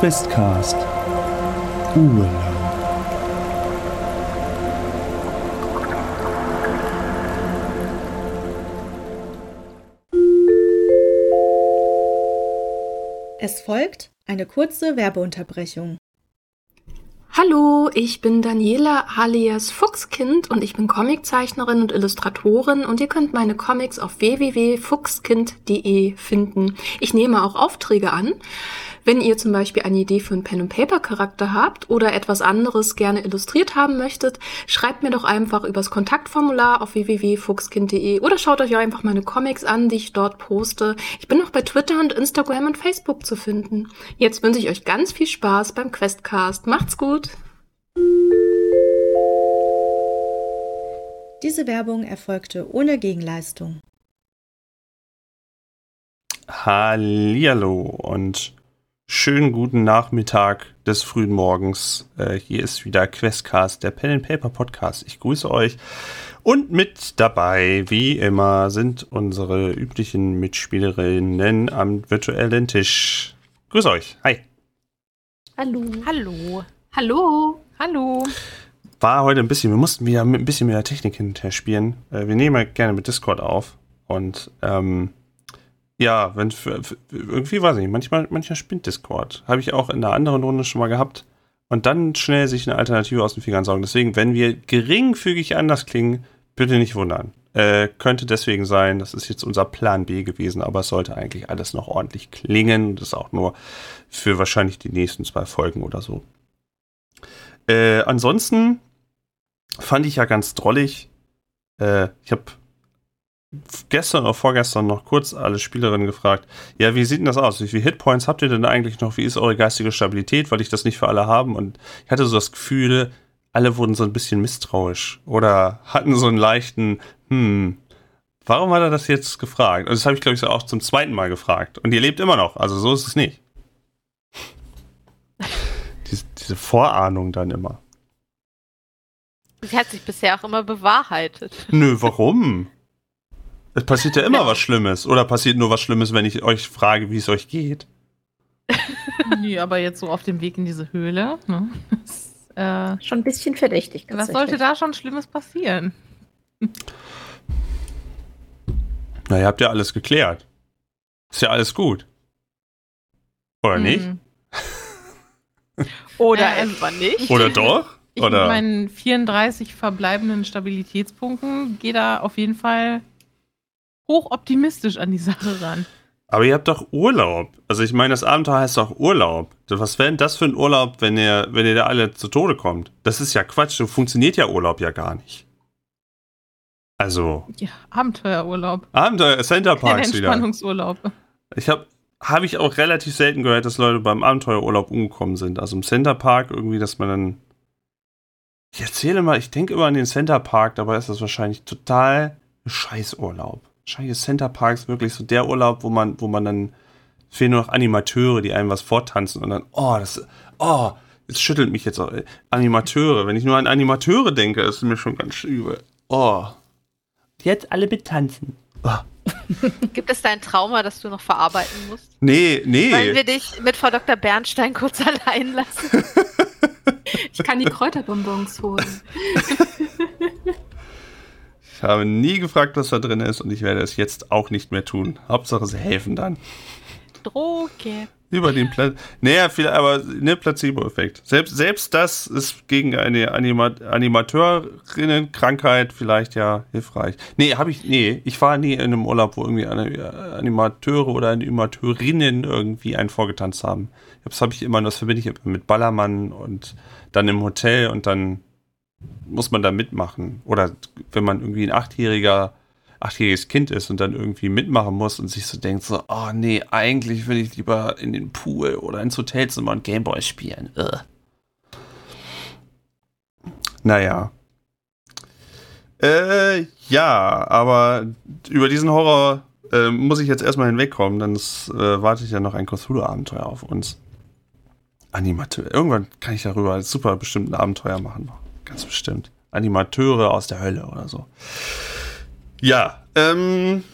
Questcast. Urlaub. Es folgt eine kurze Werbeunterbrechung. Hallo, ich bin Daniela alias Fuchskind und ich bin Comiczeichnerin und Illustratorin und ihr könnt meine Comics auf www.fuchskind.de finden. Ich nehme auch Aufträge an. Wenn ihr zum Beispiel eine Idee für einen Pen-and-Paper-Charakter habt oder etwas anderes gerne illustriert haben möchtet, schreibt mir doch einfach übers Kontaktformular auf www.fuchskind.de oder schaut euch einfach meine Comics an, die ich dort poste. Ich bin auch bei Twitter und Instagram und Facebook zu finden. Jetzt wünsche ich euch ganz viel Spaß beim Questcast. Macht's gut! Diese Werbung erfolgte ohne Gegenleistung. Hallihallo und schönen guten Nachmittag des frühen Morgens. Äh, hier ist wieder Questcast, der Pen and Paper Podcast. Ich grüße euch. Und mit dabei, wie immer, sind unsere üblichen Mitspielerinnen am virtuellen Tisch. Grüß euch. Hi. Hallo. Hallo. Hallo. Hallo. War heute ein bisschen, wir mussten wieder mit ein bisschen mehr Technik hinterher spielen. Äh, wir nehmen ja gerne mit Discord auf. Und ähm, ja, wenn für, für, irgendwie weiß ich nicht, manchmal, manchmal spinnt Discord. Habe ich auch in einer anderen Runde schon mal gehabt. Und dann schnell sich eine Alternative aus den Fingern saugen. Deswegen, wenn wir geringfügig anders klingen, bitte nicht wundern. Äh, könnte deswegen sein, das ist jetzt unser Plan B gewesen, aber es sollte eigentlich alles noch ordentlich klingen. Das ist auch nur für wahrscheinlich die nächsten zwei Folgen oder so. Äh, ansonsten fand ich ja ganz drollig. Äh, ich habe gestern oder vorgestern noch kurz alle Spielerinnen gefragt, ja, wie sieht denn das aus? Wie viele Hitpoints habt ihr denn eigentlich noch? Wie ist eure geistige Stabilität? Weil ich das nicht für alle haben und ich hatte so das Gefühl, alle wurden so ein bisschen misstrauisch oder hatten so einen leichten, hm, warum hat er das jetzt gefragt? Und das habe ich, glaube ich, auch zum zweiten Mal gefragt. Und ihr lebt immer noch, also so ist es nicht. diese, diese Vorahnung dann immer. Sie hat sich bisher auch immer bewahrheitet. Nö, warum? Es passiert ja immer was Schlimmes. Oder passiert nur was Schlimmes, wenn ich euch frage, wie es euch geht? nee, aber jetzt so auf dem Weg in diese Höhle. Ne? Ist, äh, schon ein bisschen verdächtig. Was sollte da schon Schlimmes passieren? Na, ihr habt ja alles geklärt. Ist ja alles gut. Oder hm. nicht? Oder äh, etwa nicht? Oder doch? Ich Oder? mit meinen 34 verbleibenden Stabilitätspunkten gehe da auf jeden Fall hochoptimistisch an die Sache ran. Aber ihr habt doch Urlaub. Also ich meine, das Abenteuer heißt doch Urlaub. Was wäre denn das für ein Urlaub, wenn ihr, wenn ihr da alle zu Tode kommt? Das ist ja Quatsch. So funktioniert ja Urlaub ja gar nicht. Also. Ja, Abenteuerurlaub. Abenteuer, Center Parks wieder. Entspannungsurlaub. Ich habe habe ich auch relativ selten gehört, dass Leute beim Abenteuerurlaub umgekommen sind. Also im Center Park irgendwie, dass man dann. Ich erzähle mal, ich denke immer an den Center Park, dabei ist das wahrscheinlich total Scheißurlaub. Wahrscheinlich ist Center Parks wirklich so der Urlaub, wo man, wo man dann fehlen nur noch Animateure, die einem was vortanzen und dann, oh, das, oh, es schüttelt mich jetzt auch. Animateure, wenn ich nur an Animateure denke, ist mir schon ganz übel. Oh. Jetzt alle betanzen. Oh. Gibt es dein Trauma, das du noch verarbeiten musst? Nee, nee. Wollen wir dich mit Frau Dr. Bernstein kurz allein lassen? ich kann die Kräuterbonbons holen. Ich habe nie gefragt, was da drin ist und ich werde es jetzt auch nicht mehr tun. Hauptsache, sie helfen dann. Droge. Über den Pla Naja, viel, aber ne Placebo-Effekt. Selbst, selbst das ist gegen eine Anima Animateurinnenkrankheit vielleicht ja hilfreich. Nee, habe ich, nee, ich war nie in einem Urlaub, wo irgendwie Animateure oder Animateurinnen irgendwie einen vorgetanzt haben. Das habe ich immer, das verbinde ich immer mit Ballermann und dann im Hotel und dann muss man da mitmachen. Oder wenn man irgendwie ein achtjähriger, achtjähriges Kind ist und dann irgendwie mitmachen muss und sich so denkt, so, oh nee, eigentlich will ich lieber in den Pool oder ins Hotelzimmer und Gameboy spielen. Ugh. Naja. Äh, ja, aber über diesen Horror äh, muss ich jetzt erstmal hinwegkommen, dann äh, wartet ja noch ein Cthulhu-Abenteuer auf uns. Animateur. Irgendwann kann ich darüber super bestimmt ein Abenteuer machen. Ganz bestimmt. Animateure aus der Hölle oder so. Ja, ähm.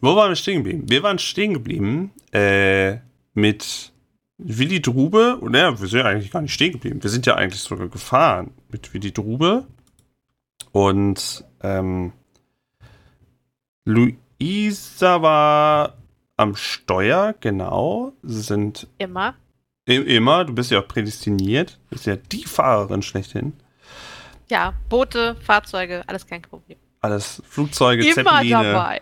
Wo waren wir stehen geblieben? Wir waren stehen geblieben äh, mit Willi Drube, naja, wir sind ja eigentlich gar nicht stehen geblieben. Wir sind ja eigentlich sogar gefahren mit Willi Drube. Und ähm, Luisa war am Steuer, genau. Sie sind Immer. Immer, du bist ja auch prädestiniert. Du bist ja die Fahrerin schlechthin. Ja, Boote, Fahrzeuge, alles kein Problem. Alles Flugzeuge, Immer Zeppeline. dabei.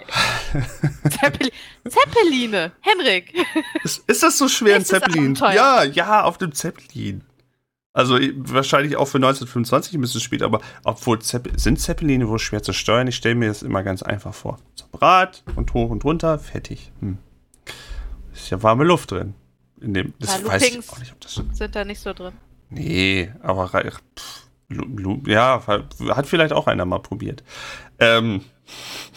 Zeppeli Zeppeline. Henrik. Ist, ist das so schwer, ein Zeppelin? Ja, ja, auf dem Zeppelin. Also wahrscheinlich auch für 1925 ein bisschen spät, aber obwohl Zepp sind Zeppeline wohl schwer zu steuern? Ich stelle mir das immer ganz einfach vor. So Rad und hoch und runter, fertig. Hm. Ist ja warme Luft drin. In dem, das Ja, weiß ich auch nicht, ob das. Sind da nicht so drin. Nee, aber pff, ja, hat vielleicht auch einer mal probiert. Ähm,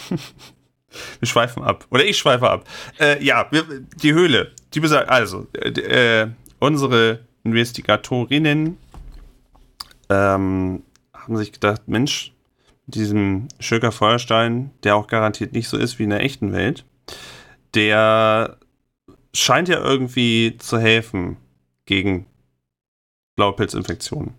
wir schweifen ab. Oder ich schweife ab. Äh, ja, wir, die Höhle. Die besagt, also, äh, äh, unsere Investigatorinnen ähm, haben sich gedacht, Mensch, mit diesem Schöker Feuerstein, der auch garantiert nicht so ist wie in der echten Welt, der scheint ja irgendwie zu helfen gegen Blaupilzinfektionen.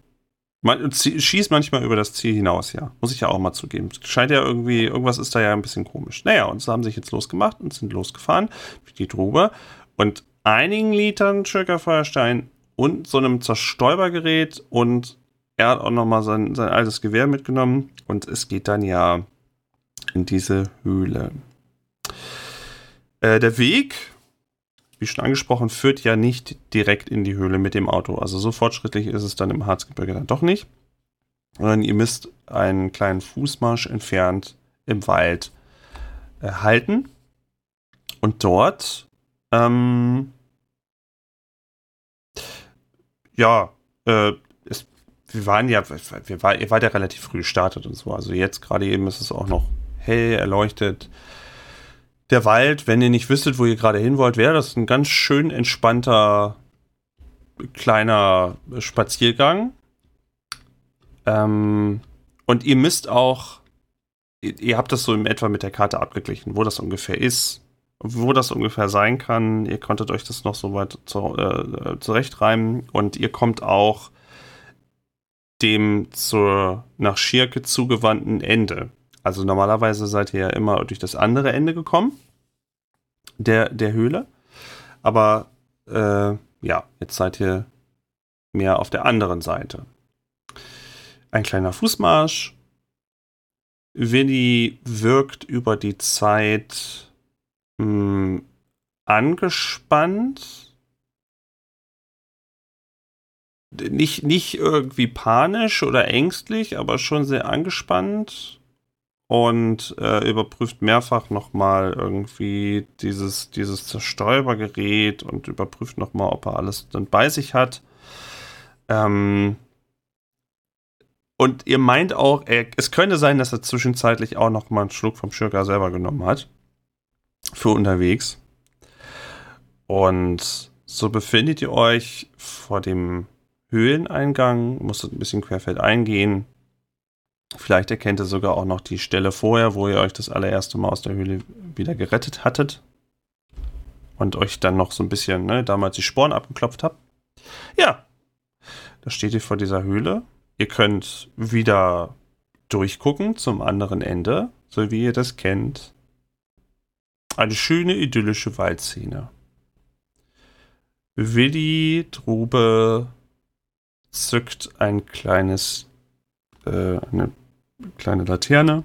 Man schießt manchmal über das Ziel hinaus, ja. Muss ich ja auch mal zugeben. Scheint ja irgendwie, irgendwas ist da ja ein bisschen komisch. Naja, und so haben sich jetzt losgemacht und sind losgefahren, die drüber. Und einigen Litern Schöcker Feuerstein und so einem Zerstäubergerät und er hat auch nochmal sein, sein altes Gewehr mitgenommen und es geht dann ja in diese Höhle. Äh, der Weg, wie schon angesprochen, führt ja nicht direkt in die Höhle mit dem Auto. Also so fortschrittlich ist es dann im Harzgebirge dann doch nicht. Sondern ihr müsst einen kleinen Fußmarsch entfernt im Wald äh, halten. Und dort, ähm, ja, äh, es, wir waren ja, wir war, ihr wart ja relativ früh gestartet und so. Also jetzt gerade eben ist es auch noch hell erleuchtet der Wald, wenn ihr nicht wüsstet, wo ihr gerade hin wollt, wäre das ein ganz schön entspannter kleiner Spaziergang. Ähm, und ihr müsst auch, ihr, habt das so in etwa mit der Karte abgeglichen, wo das ungefähr ist, wo das ungefähr sein kann. Ihr konntet euch das noch so weit zu, äh, zurechtreimen und ihr kommt auch dem zur nach Schirke zugewandten Ende. Also normalerweise seid ihr ja immer durch das andere Ende gekommen der, der Höhle. Aber äh, ja, jetzt seid ihr mehr auf der anderen Seite. Ein kleiner Fußmarsch. Willi wirkt über die Zeit mh, angespannt. Nicht, nicht irgendwie panisch oder ängstlich, aber schon sehr angespannt und äh, überprüft mehrfach nochmal irgendwie dieses, dieses Zerstäubergerät und überprüft nochmal, ob er alles dann bei sich hat. Ähm und ihr meint auch, er, es könnte sein, dass er zwischenzeitlich auch nochmal einen Schluck vom Schirka selber genommen hat. Für unterwegs. Und so befindet ihr euch vor dem Höhleneingang, musstet ein bisschen querfeld eingehen. Vielleicht erkennt ihr sogar auch noch die Stelle vorher, wo ihr euch das allererste Mal aus der Höhle wieder gerettet hattet. Und euch dann noch so ein bisschen, ne, damals die Sporen abgeklopft habt. Ja, da steht ihr vor dieser Höhle. Ihr könnt wieder durchgucken zum anderen Ende, so wie ihr das kennt. Eine schöne idyllische Waldszene. Willi Trube zückt ein kleines, äh, eine kleine Laterne,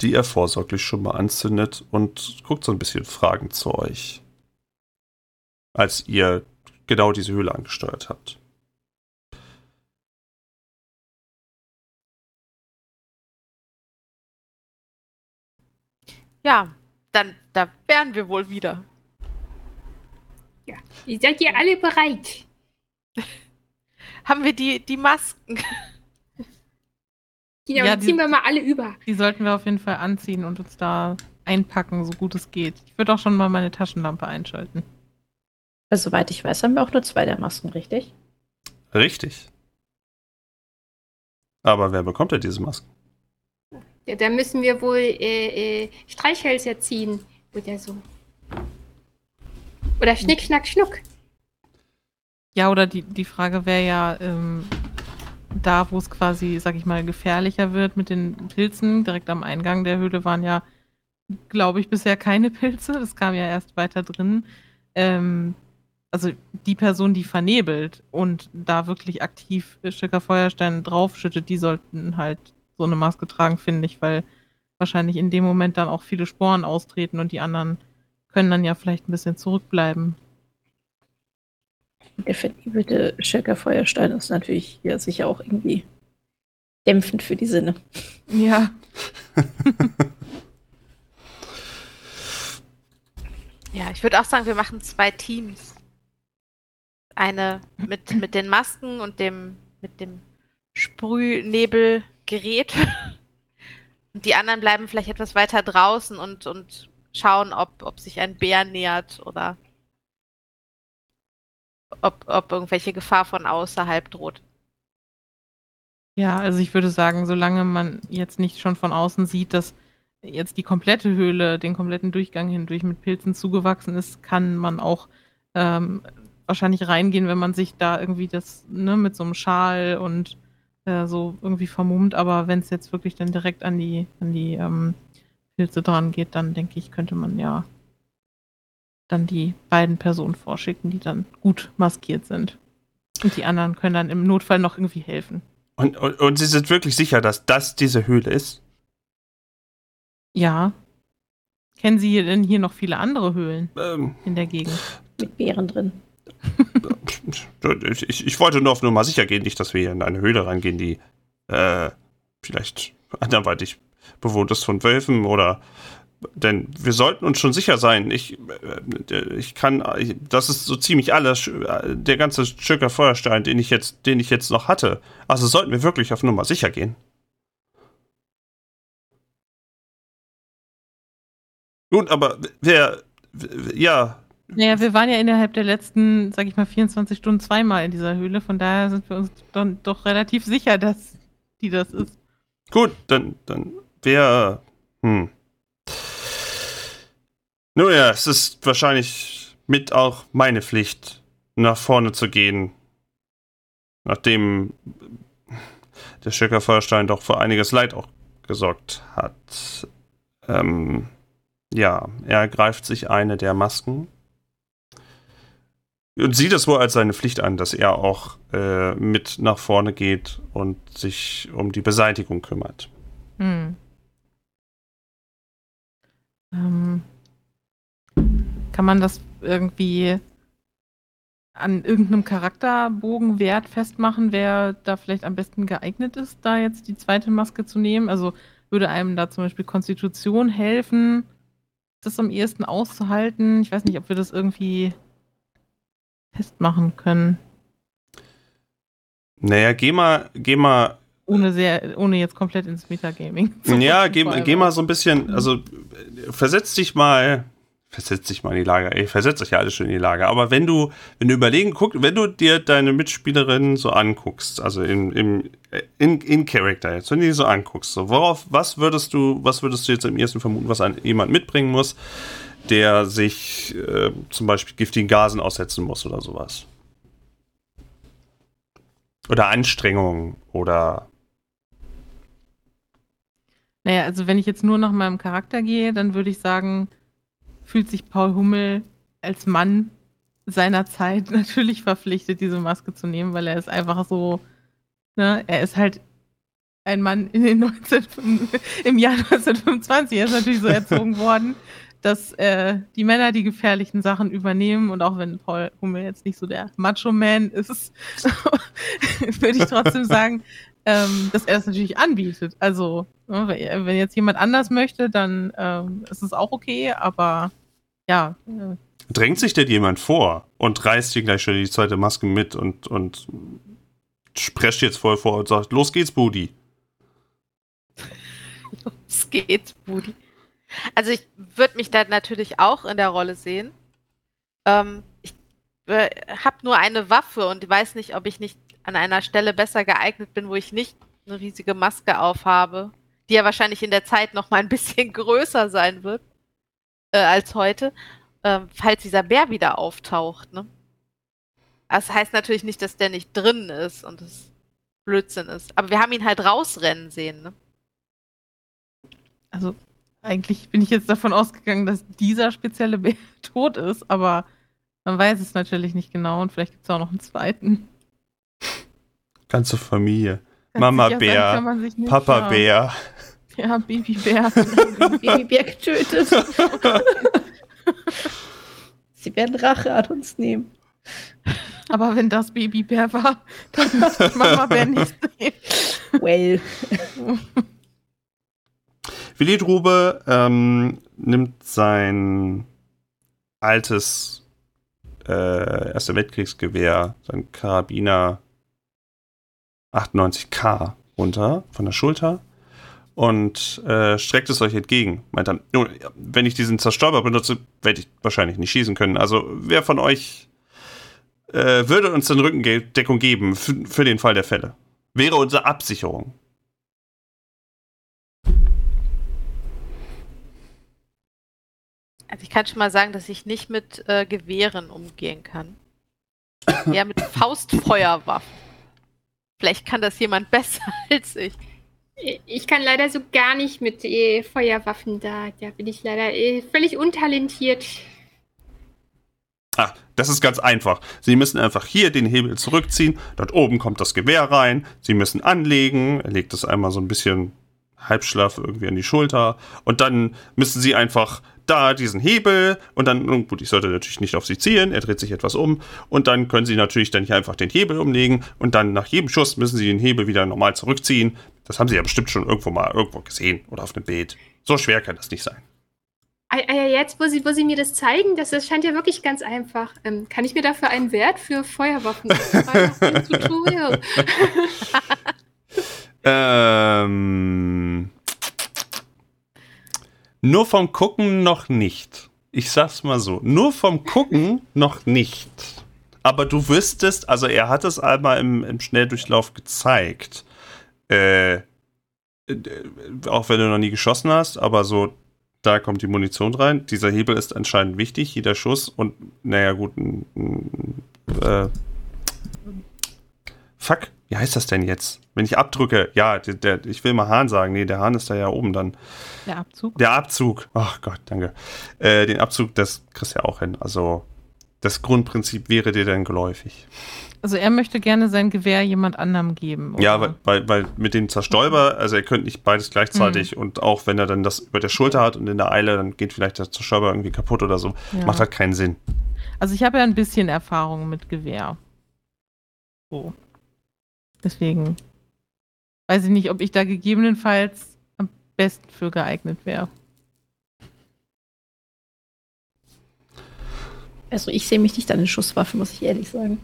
die er vorsorglich schon mal anzündet und guckt so ein bisschen fragend zu euch, als ihr genau diese Höhle angesteuert habt. Ja, dann da wären wir wohl wieder. Ja. Seid ihr alle bereit? Haben wir die, die Masken? Genau, Ja, dann die- ziehen wir mal alle über. Die sollten wir auf jeden Fall anziehen und uns da einpacken, so gut es geht. Ich würde auch schon mal meine Taschenlampe einschalten. Also, soweit ich weiß, haben wir auch nur zwei der Masken, richtig? Richtig. Aber wer bekommt denn diese Masken? Ja, da müssen wir wohl äh, äh, Streichhölzer ziehen oder so. Oder Schnick, Schnack, Schnuck. Ja, oder die, die Frage wäre ja, ähm, da wo es quasi, sag ich mal, gefährlicher wird mit den Pilzen, direkt am Eingang der Höhle waren ja, glaube ich, bisher keine Pilze. Das kam ja erst weiter drin. Ähm, also die Person, die vernebelt und da wirklich aktiv Schicker Feuerstein draufschüttet, die sollten halt so eine Maske tragen, finde ich, weil wahrscheinlich in dem Moment dann auch viele Sporen austreten und die anderen können dann ja vielleicht ein bisschen zurückbleiben. Der verniebelte Schicker Feuerstein ist natürlich ja sicher auch irgendwie dämpfend für die Sinne. Ja. Ja, ich würde auch sagen, wir machen zwei Teams. Eine mit, mit den Masken und dem mit dem Sprühnebelgerät. Und die anderen bleiben vielleicht etwas weiter draußen und, und schauen, ob, ob sich ein Bär nähert oder ob, ob irgendwelche Gefahr von außerhalb droht. Ja, also ich würde sagen, solange man jetzt nicht schon von außen sieht, dass jetzt die komplette Höhle, den kompletten Durchgang hindurch mit Pilzen zugewachsen ist, kann man auch ähm, wahrscheinlich reingehen, wenn man sich da irgendwie das, ne, mit so einem Schal und äh, so irgendwie vermummt. Aber wenn es jetzt wirklich dann direkt an die, an die ähm, Pilze dran geht, dann denke ich, könnte man ja dann die beiden Personen vorschicken, die dann gut maskiert sind. Und die anderen können dann im Notfall noch irgendwie helfen. Und, und, und Sie sind wirklich sicher, dass das diese Höhle ist? Ja. Kennen Sie denn hier noch viele andere Höhlen Ähm, in der Gegend? Mit Beeren drin. ich, ich wollte nur auf Nummer sicher gehen, nicht, dass wir hier in eine Höhle reingehen, die äh, vielleicht anderweitig bewohnt ist von Wölfen oder denn wir sollten uns schon sicher sein. Ich, äh, ich kann, das ist so ziemlich alles, äh, der ganze Stücker Feuerstein, den ich jetzt, den ich jetzt noch hatte. Also sollten wir wirklich auf Nummer sicher gehen. Gut, aber wer, ja, Naja, wir waren ja innerhalb der letzten, sag ich mal, 24 Stunden zweimal in dieser Höhle. Von daher sind wir uns dann doch relativ sicher, dass die das ist. Gut, dann, dann wer. Hm. Nun ja, es ist wahrscheinlich mit auch meine Pflicht, nach vorne zu gehen. Nachdem der Schicker Feuerstein doch für einiges Leid auch gesorgt hat. Ähm, ja, er greift sich eine der Masken und sieht es wohl als seine Pflicht an, dass er auch äh, mit nach vorne geht und sich um die Beseitigung kümmert. Hm. Ähm, kann man das irgendwie an irgendeinem Charakterbogenwert festmachen, wer da vielleicht am besten geeignet ist, da jetzt die zweite Maske zu nehmen? Also würde einem da zum Beispiel Konstitution helfen, das am ehesten auszuhalten? Ich weiß nicht, ob wir das irgendwie festmachen können, Naja, geh mal, geh mal, ohne sehr, ohne jetzt komplett ins Metagaming. ja, geh, geh mal so ein bisschen, also äh, versetz dich mal, versetz dich mal in die Lage, ey, versetzt euch ja alles schon in die Lage, aber wenn du, wenn du überlegen, guck, wenn du dir deine Mitspielerin so anguckst, also im, im, in, in Character jetzt, wenn du die so anguckst, so, worauf, was würdest du, was würdest du jetzt im ersten vermuten, was ein, jemand mitbringen muss, der sich äh, zum Beispiel giftigen Gasen aussetzen muss oder sowas? Oder Anstrengung oder Naja, also wenn ich jetzt nur nach meinem Charakter gehe, dann würde ich sagen, fühlt sich Paul Hummel als Mann seiner Zeit natürlich verpflichtet, diese Maske zu nehmen, weil er ist einfach so, ne, er ist halt ein Mann in den 19, im Jahr 1925. Er ist natürlich so erzogen worden, dass äh, die Männer die gefährlichen Sachen übernehmen und auch wenn Paul Hummel jetzt nicht so der Macho-Man ist, würde ich trotzdem sagen, ähm, dass er das natürlich anbietet. Also, ne, wenn jetzt jemand anders möchte, dann ähm, ist es auch okay, aber ja, drängt sich denn jemand vor und reißt dir gleich schon die zweite Maske mit und, und sprecht jetzt voll vor und sagt, los geht's, Budi. Es geht, Budi. Also ich würde mich da natürlich auch in der Rolle sehen. Ähm, ich äh, habe nur eine Waffe und weiß nicht, ob ich nicht an einer Stelle besser geeignet bin, wo ich nicht eine riesige Maske aufhabe, die ja wahrscheinlich in der Zeit noch mal ein bisschen größer sein wird äh, als heute, ähm, falls dieser Bär wieder auftaucht. Ne? Das heißt natürlich nicht, dass der nicht drin ist und es Blödsinn ist. Aber wir haben ihn halt rausrennen sehen, ne? Also eigentlich bin ich jetzt davon ausgegangen, dass dieser spezielle Bär tot ist, aber man weiß es natürlich nicht genau und vielleicht gibt es auch noch einen zweiten. Ganze Familie. Ganz Mama Bär, kann nicht, Papa. Bär. Ja, Babybär. Babybär getötet. Sie werden Rache an uns nehmen. aber wenn das Babybär war, dann müsste Mama Bär nicht sehen. Well. Willi Drube ähm, nimmt sein altes äh, Erster Weltkriegsgewehr, sein Karabiner 98K runter von der Schulter und äh, streckt es euch entgegen. Meint dann, "Nun, wenn ich diesen Zerstäuber benutze, werde ich wahrscheinlich nicht schießen können. Also wer von euch äh, würde uns den Rückendeckung geben für, für den Fall der Fälle? Wäre unsere Absicherung. Also ich kann schon mal sagen, dass ich nicht mit äh, Gewehren umgehen kann. Eher mit Faustfeuerwaffen. Vielleicht kann das jemand besser als ich. Ich kann leider so gar nicht mit äh, Feuerwaffen da. Da bin ich leider äh, völlig untalentiert. Ah, das ist ganz einfach. Sie müssen einfach hier den Hebel zurückziehen. Dort oben kommt das Gewehr rein. Sie müssen anlegen. Er legt es einmal so ein bisschen halbschlaff irgendwie an die Schulter. Und dann müssen Sie einfach da diesen Hebel und dann, gut, ich sollte natürlich nicht auf Sie zielen. Er dreht sich etwas um. Und dann können Sie natürlich dann hier einfach den Hebel umlegen. Und dann nach jedem Schuss müssen Sie den Hebel wieder normal zurückziehen. Das haben Sie ja bestimmt schon irgendwo mal irgendwo gesehen oder auf einem Bild. So schwer kann das nicht sein. Ah, ah, ja, jetzt, wo Sie, wo Sie mir das zeigen, das, das scheint ja wirklich ganz einfach. Ähm, kann ich mir dafür einen Wert für Feuerwaffen? Tutorial. Ähm, nur vom Gucken noch nicht. Ich sag's mal so. Nur vom Gucken noch nicht. Aber du wüsstest, also er hat es einmal im, im Schnelldurchlauf gezeigt. Äh, auch wenn du noch nie geschossen hast, aber so, da kommt die Munition rein. Dieser Hebel ist anscheinend wichtig, jeder Schuss und, naja, gut, ein, ein, äh, Fuck, wie heißt das denn jetzt? Wenn ich abdrücke, ja, der, der, ich will mal Hahn sagen. Nee, der Hahn ist da ja oben dann. Der Abzug. Der Abzug. Ach Gott, danke. Äh, den Abzug, das kriegst du ja auch hin. Also, das Grundprinzip wäre dir dann geläufig. Also er möchte gerne sein Gewehr jemand anderem geben. oder? Ja, weil, weil, weil mit dem Zerstäuber, also er könnte nicht beides gleichzeitig und auch wenn er dann das über der Schulter hat und in der Eile, dann geht vielleicht der Zerstäuber irgendwie kaputt oder so. Ja. Macht halt keinen Sinn. Also ich habe ja ein bisschen Erfahrung mit Gewehr. So. Deswegen weiß ich nicht, ob ich da gegebenenfalls am besten für geeignet wäre. Also ich sehe mich nicht an den Schusswaffen, muss ich ehrlich sagen.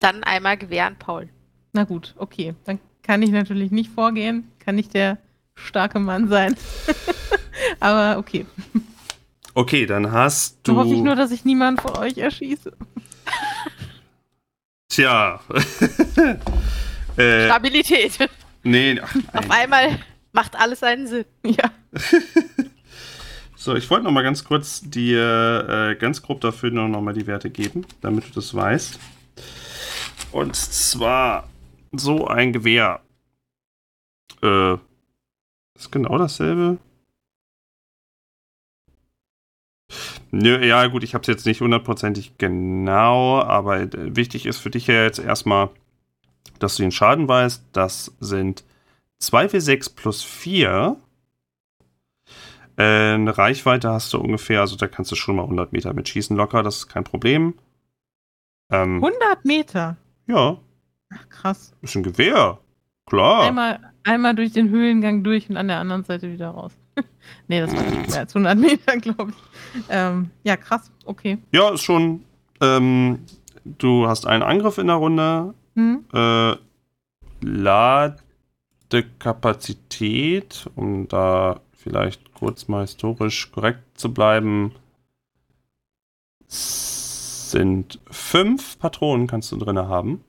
Dann einmal Gewehr an Paul. Na gut, okay. Dann kann ich natürlich nicht vorgehen, kann nicht der starke Mann sein. Aber okay. Okay, dann hast du. So hoffe ich nur, dass ich niemanden von euch erschieße. Tja. äh, Stabilität. nee, ach, Auf einmal macht alles einen Sinn. Ja. So, ich wollte noch mal ganz kurz dir äh, ganz grob dafür nur noch mal die Werte geben, damit du das weißt. Und zwar so ein Gewehr. Äh, ist genau dasselbe. Nö, ja gut, ich habe es jetzt nicht hundertprozentig genau, aber äh, wichtig ist für dich ja jetzt erstmal, dass du den Schaden weißt. Das sind 2W6 plus 4. Äh, eine Reichweite hast du ungefähr, also da kannst du schon mal 100 Meter mit schießen locker, das ist kein Problem. Ähm, 100 Meter. Ja, Ach, krass. ist ein Gewehr. Klar. Einmal, einmal durch den Höhlengang durch und an der anderen Seite wieder raus. nee, das war nicht mehr als 100 Meter, glaube ich. Ähm, ja, krass. Okay. Ja, ist schon. Ähm, du hast einen Angriff in der Runde. Hm? Äh, Ladekapazität, um da vielleicht kurz mal historisch korrekt zu bleiben, sind fünf Patronen kannst du drin haben.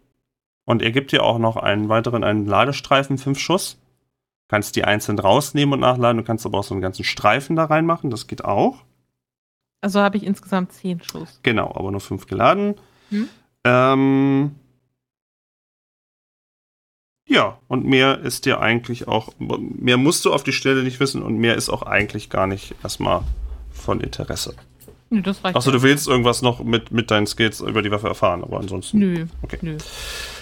Und er gibt dir auch noch einen weiteren, einen Ladestreifen, fünf Schuss. Kannst die einzeln rausnehmen und nachladen. Du kannst aber auch so einen ganzen Streifen da reinmachen. Das geht auch. Also habe ich insgesamt zehn Schuss. Genau, aber nur fünf geladen. Hm? Ähm, ja, und mehr ist dir eigentlich auch, mehr musst du auf die Stelle nicht wissen und mehr ist auch eigentlich gar nicht erstmal von Interesse. Nö, das reicht. Achso, du willst irgendwas noch mit, mit deinen Skills über die Waffe erfahren, aber ansonsten. Nö, Okay. nö.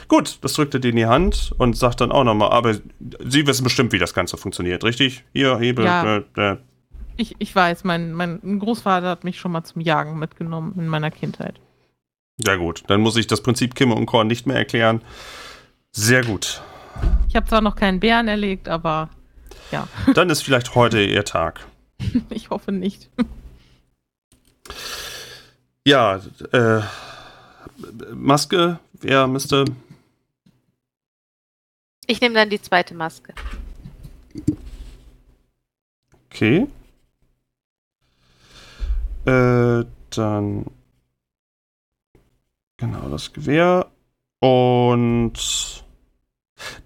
Gut, das drückt er dir in die Hand und sagt dann auch nochmal, aber Sie wissen bestimmt, wie das Ganze funktioniert, richtig? Hier, Hebel, Ja. äh, äh, Ich, ich weiß, mein, mein Großvater hat mich schon mal zum Jagen mitgenommen in meiner Kindheit. Ja gut, dann muss ich das Prinzip Kimme und Korn nicht mehr erklären. Sehr gut. Ich habe zwar noch keinen Bären erlegt, aber ja, Dann ist vielleicht heute Ihr Tag. ich hoffe nicht. Ja, äh, Maske, wer müsste. Ich nehme dann die zweite Maske. Okay. Äh, dann. Genau, das Gewehr. Und.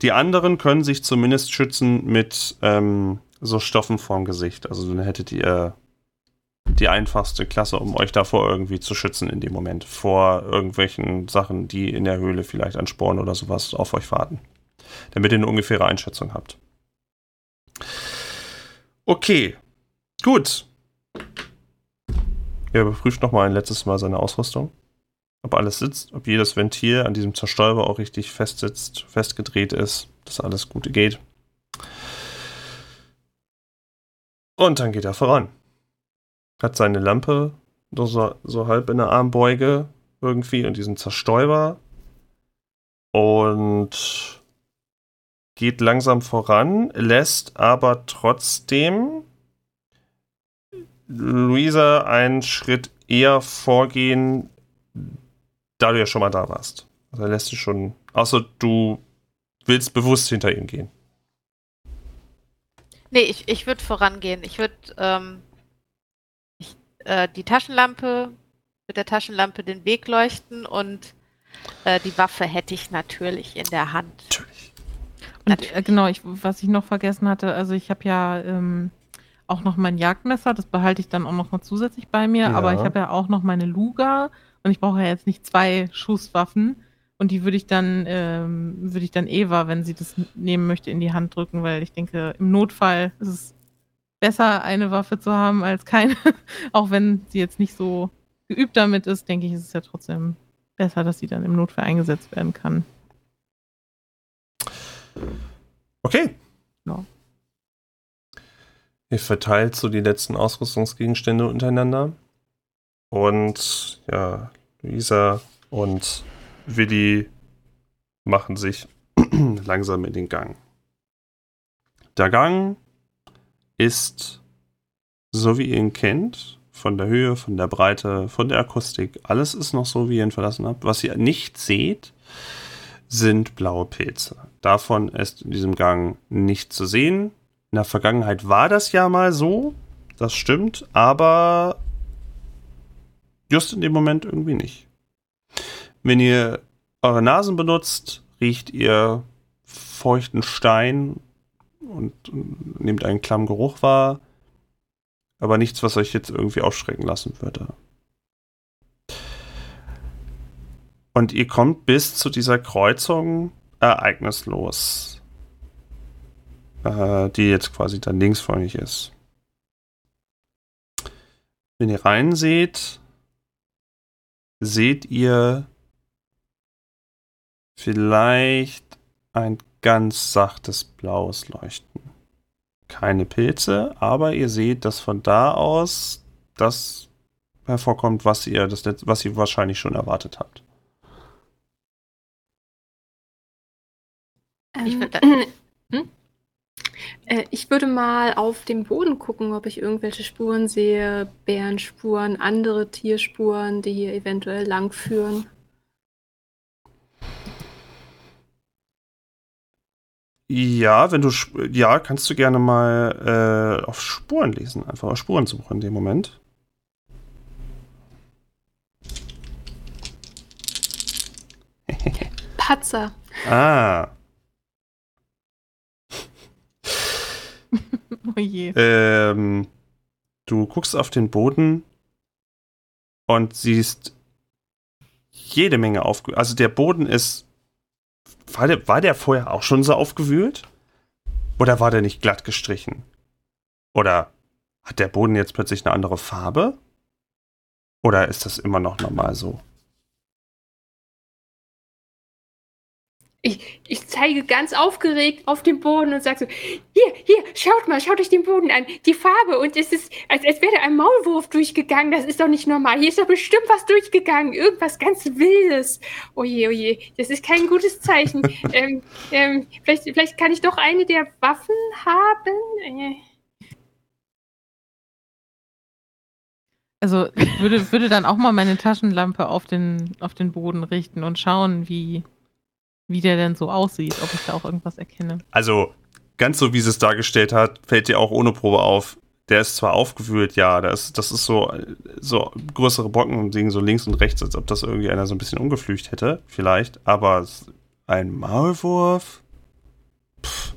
Die anderen können sich zumindest schützen mit ähm, so Stoffen vorm Gesicht. Also dann hättet ihr die einfachste Klasse, um euch davor irgendwie zu schützen in dem Moment. Vor irgendwelchen Sachen, die in der Höhle vielleicht an Sporen oder sowas auf euch warten. Damit ihr eine ungefähre Einschätzung habt. Okay. Gut. Er überprüft nochmal ein letztes Mal seine Ausrüstung. Ob alles sitzt, ob jedes Ventil an diesem Zerstäuber auch richtig fest sitzt, festgedreht ist, dass alles gut geht. Und dann geht er voran. Hat seine Lampe so, so halb in der Armbeuge irgendwie und diesen Zerstäuber. Und geht langsam voran, lässt aber trotzdem Luisa einen Schritt eher vorgehen, da du ja schon mal da warst. Also lässt sie schon, außer du willst bewusst hinter ihm gehen. Nee, ich, ich würde vorangehen. Ich würde ähm, äh, die Taschenlampe, mit der Taschenlampe den Weg leuchten und äh, die Waffe hätte ich natürlich in der Hand. Natürlich. Und Natürlich. äh, genau, ich, was ich noch vergessen hatte, also ich habe ja ähm, auch noch mein Jagdmesser, das behalte ich dann auch noch mal zusätzlich bei mir, Ja. aber ich habe ja auch noch meine Luga und ich brauche ja jetzt nicht zwei Schusswaffen und die würde ich dann, ähm, würde ich dann Eva, wenn sie das nehmen möchte, in die Hand drücken, weil ich denke, im Notfall ist es besser, eine Waffe zu haben als keine, auch wenn sie jetzt nicht so geübt damit ist, denke ich, ist es ja trotzdem besser, dass sie dann im Notfall eingesetzt werden kann. Okay. Ja. Ihr verteilt so die letzten Ausrüstungsgegenstände untereinander. Und ja, Luisa und Willi machen sich langsam in den Gang. Der Gang ist, so wie ihr ihn kennt, von der Höhe, von der Breite, von der Akustik, alles ist noch so, wie ihr ihn verlassen habt. Was ihr nicht seht, sind blaue Pilze. Davon ist in diesem Gang nicht zu sehen. In der Vergangenheit war das ja mal so, das stimmt, aber just in dem Moment irgendwie nicht. Wenn ihr eure Nasen benutzt, riecht ihr feuchten Stein und, und nehmt einen klammen Geruch wahr, aber nichts, was euch jetzt irgendwie aufschrecken lassen würde. Und ihr kommt bis zu dieser Kreuzung ereignislos, äh, die jetzt quasi dann links von euch ist. Wenn ihr reinseht, seht ihr vielleicht ein ganz sachtes blaues Leuchten. Keine Pilze, aber ihr seht, dass von da aus das hervorkommt, was ihr, das, was ihr wahrscheinlich schon erwartet habt. Ich Ähm, würd hm? äh, ich würde mal auf dem Boden gucken, ob ich irgendwelche Spuren sehe, Bärenspuren, andere Tierspuren, die hier eventuell langführen. Ja, wenn du ja, kannst du gerne mal äh, auf Spuren lesen, einfach auf Spurensuche in dem Moment. Patzer. Ah, Oh je. ähm, du guckst auf den Boden und siehst jede Menge aufgewühlt. Also der Boden ist. War der, war der vorher auch schon so aufgewühlt? Oder war der nicht glatt gestrichen? Oder hat der Boden jetzt plötzlich eine andere Farbe? Oder ist das immer noch normal so? Ich, ich zeige ganz aufgeregt auf den Boden und sage so, hier, hier, schaut mal, schaut euch den Boden an, die Farbe und es ist, als, als wäre ein Maulwurf durchgegangen, das ist doch nicht normal, hier ist doch bestimmt was durchgegangen, irgendwas ganz Wildes. Oje, oje, das ist kein gutes Zeichen. ähm, ähm, vielleicht, vielleicht kann ich doch eine der Waffen haben? Äh. Also ich würde, würde dann auch mal meine Taschenlampe auf den, auf den Boden richten und schauen, wie, wie der denn so aussieht, ob ich da auch irgendwas erkenne. Also, ganz so wie sie es dargestellt hat, fällt dir auch ohne Probe auf. Der ist zwar aufgewühlt, ja, das, das ist so, so größere Brocken liegen so links und rechts, als ob das irgendwie einer so ein bisschen umgeflücht hätte, vielleicht, aber ein Maulwurf? Pff.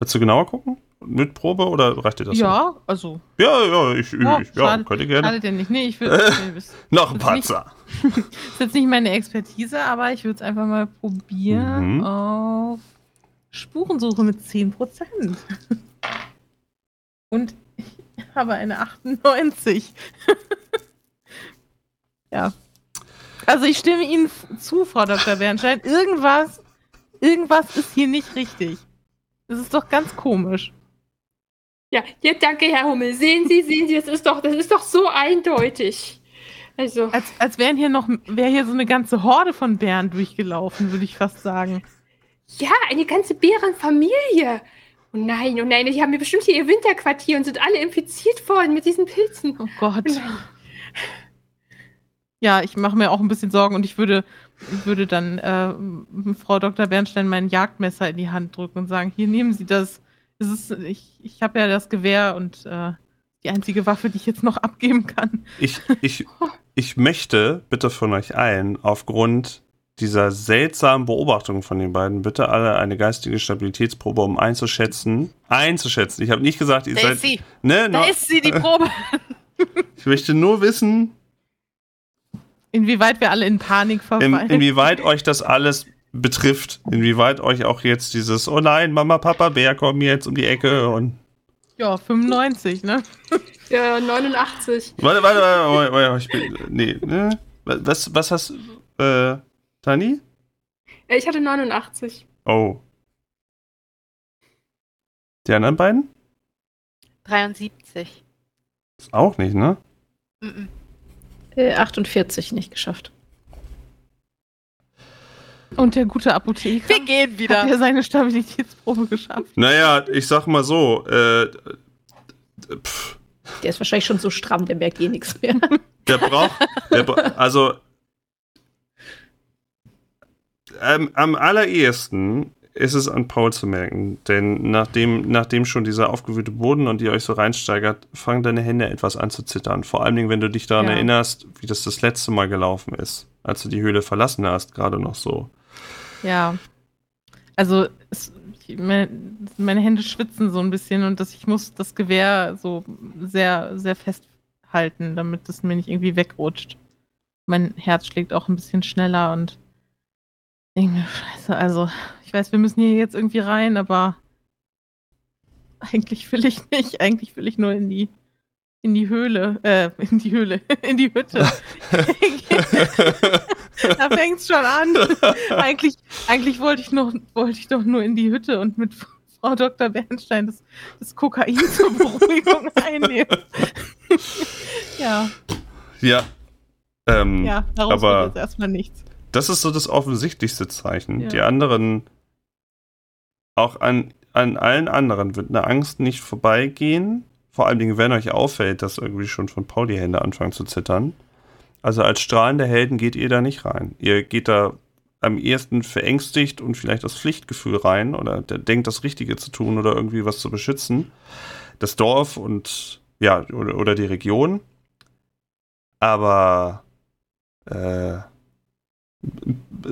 Willst du genauer gucken? Mit Probe oder reicht dir das? Ja, also. Ja, ja, ich, Ja, ich ja, schade- könnte gerne. Schadet ja nicht. Nee, ich würde. das Noch ein das ist nicht- Patzer. ist jetzt nicht meine Expertise, aber ich würde es einfach mal probieren Mhm. auf Spurensuche mit 10%. Und ich habe eine 98. ja. Also ich stimme Ihnen zu, Frau Dr. Bernstein. Irgendwas, irgendwas ist hier nicht richtig. Das ist doch ganz komisch. Ja, ja, danke, Herr Hummel. Sehen Sie, sehen Sie, das ist doch, das ist doch so eindeutig. Also, Als, als wären hier noch, wäre hier so eine ganze Horde von Bären durchgelaufen, würde ich fast sagen. ja, eine ganze Bärenfamilie. Oh nein, oh nein, die haben mir bestimmt hier ihr Winterquartier und sind alle infiziert worden mit diesen Pilzen. Oh Gott. Oh. Ja, ich mache mir auch ein bisschen Sorgen und ich würde, würde dann äh, Frau Dr. Bernstein mein Jagdmesser in die Hand drücken und sagen, hier nehmen Sie das. Es ist, ich ich habe ja das Gewehr und äh, die einzige Waffe, die ich jetzt noch abgeben kann. Ich, ich, ich möchte bitte von euch allen aufgrund dieser seltsamen Beobachtung von den beiden bitte alle eine geistige Stabilitätsprobe, um einzuschätzen. Einzuschätzen. Ich habe nicht gesagt, ihr Da seid. ist sie. Ne, Da ist sie, die Probe. ich möchte nur wissen, Inwieweit wir alle in Panik in, verfallen. inwieweit euch das alles betrifft. Inwieweit euch auch jetzt dieses, oh nein, Mama, Papa, Bär kommen jetzt um die Ecke und. ja, 95, ne? Ja, 89. Warte, warte, warte, warte, warte ich bin. Nee, ne? Was, was hast du. Äh, Tani? Ich hatte 89. Oh. Die anderen beiden? 73. Ist auch nicht, ne? Mhm. Äh, 48 nicht geschafft. Und der gute Apotheker Wir gehen hat wieder. ja seine Stabilitätsprobe geschafft. Naja, ich sag mal so, äh, pff, Der ist wahrscheinlich schon so stramm, der merkt eh nichts mehr. der braucht, der, bra- also, ähm, am allerersten ist es an Paul zu merken, denn nachdem, nachdem schon dieser aufgewühlte Boden und ihr euch so reinsteigert, fangen deine Hände etwas an zu zittern. Vor allen Dingen, wenn du dich daran Ja. erinnerst, wie das das letzte Mal gelaufen ist, als du die Höhle verlassen hast, gerade noch so. Ja. Also, es, ich, meine, meine Hände schwitzen so ein bisschen und das, ich muss das Gewehr so sehr, sehr festhalten, damit es mir nicht irgendwie wegrutscht. Mein Herz schlägt auch ein bisschen schneller und irgendwie, scheiße, also, ich weiß, wir müssen hier jetzt irgendwie rein, aber eigentlich will ich nicht. Eigentlich will ich nur in die, in die Höhle, äh, in die Höhle, in die Hütte. da fängt's schon an. eigentlich, eigentlich wollte ich noch, wollte ich doch nur in die Hütte und mit Frau Dr. Bernstein das, das Kokain zur Beruhigung einnehmen. ja, Ja. Ähm, ja, daraus aber- jetzt erstmal nichts. Das ist so das offensichtlichste Zeichen. Ja. Die anderen, auch an, an allen anderen wird eine Angst nicht vorbeigehen. Vor allen Dingen, wenn euch auffällt, dass irgendwie schon von Paul die Hände anfangen zu zittern. Also als strahlende Helden geht ihr da nicht rein. Ihr geht da am ehesten verängstigt und vielleicht aus Pflichtgefühl rein oder der denkt, das Richtige zu tun oder irgendwie was zu beschützen. Das Dorf und ja, oder, oder die Region. Aber äh,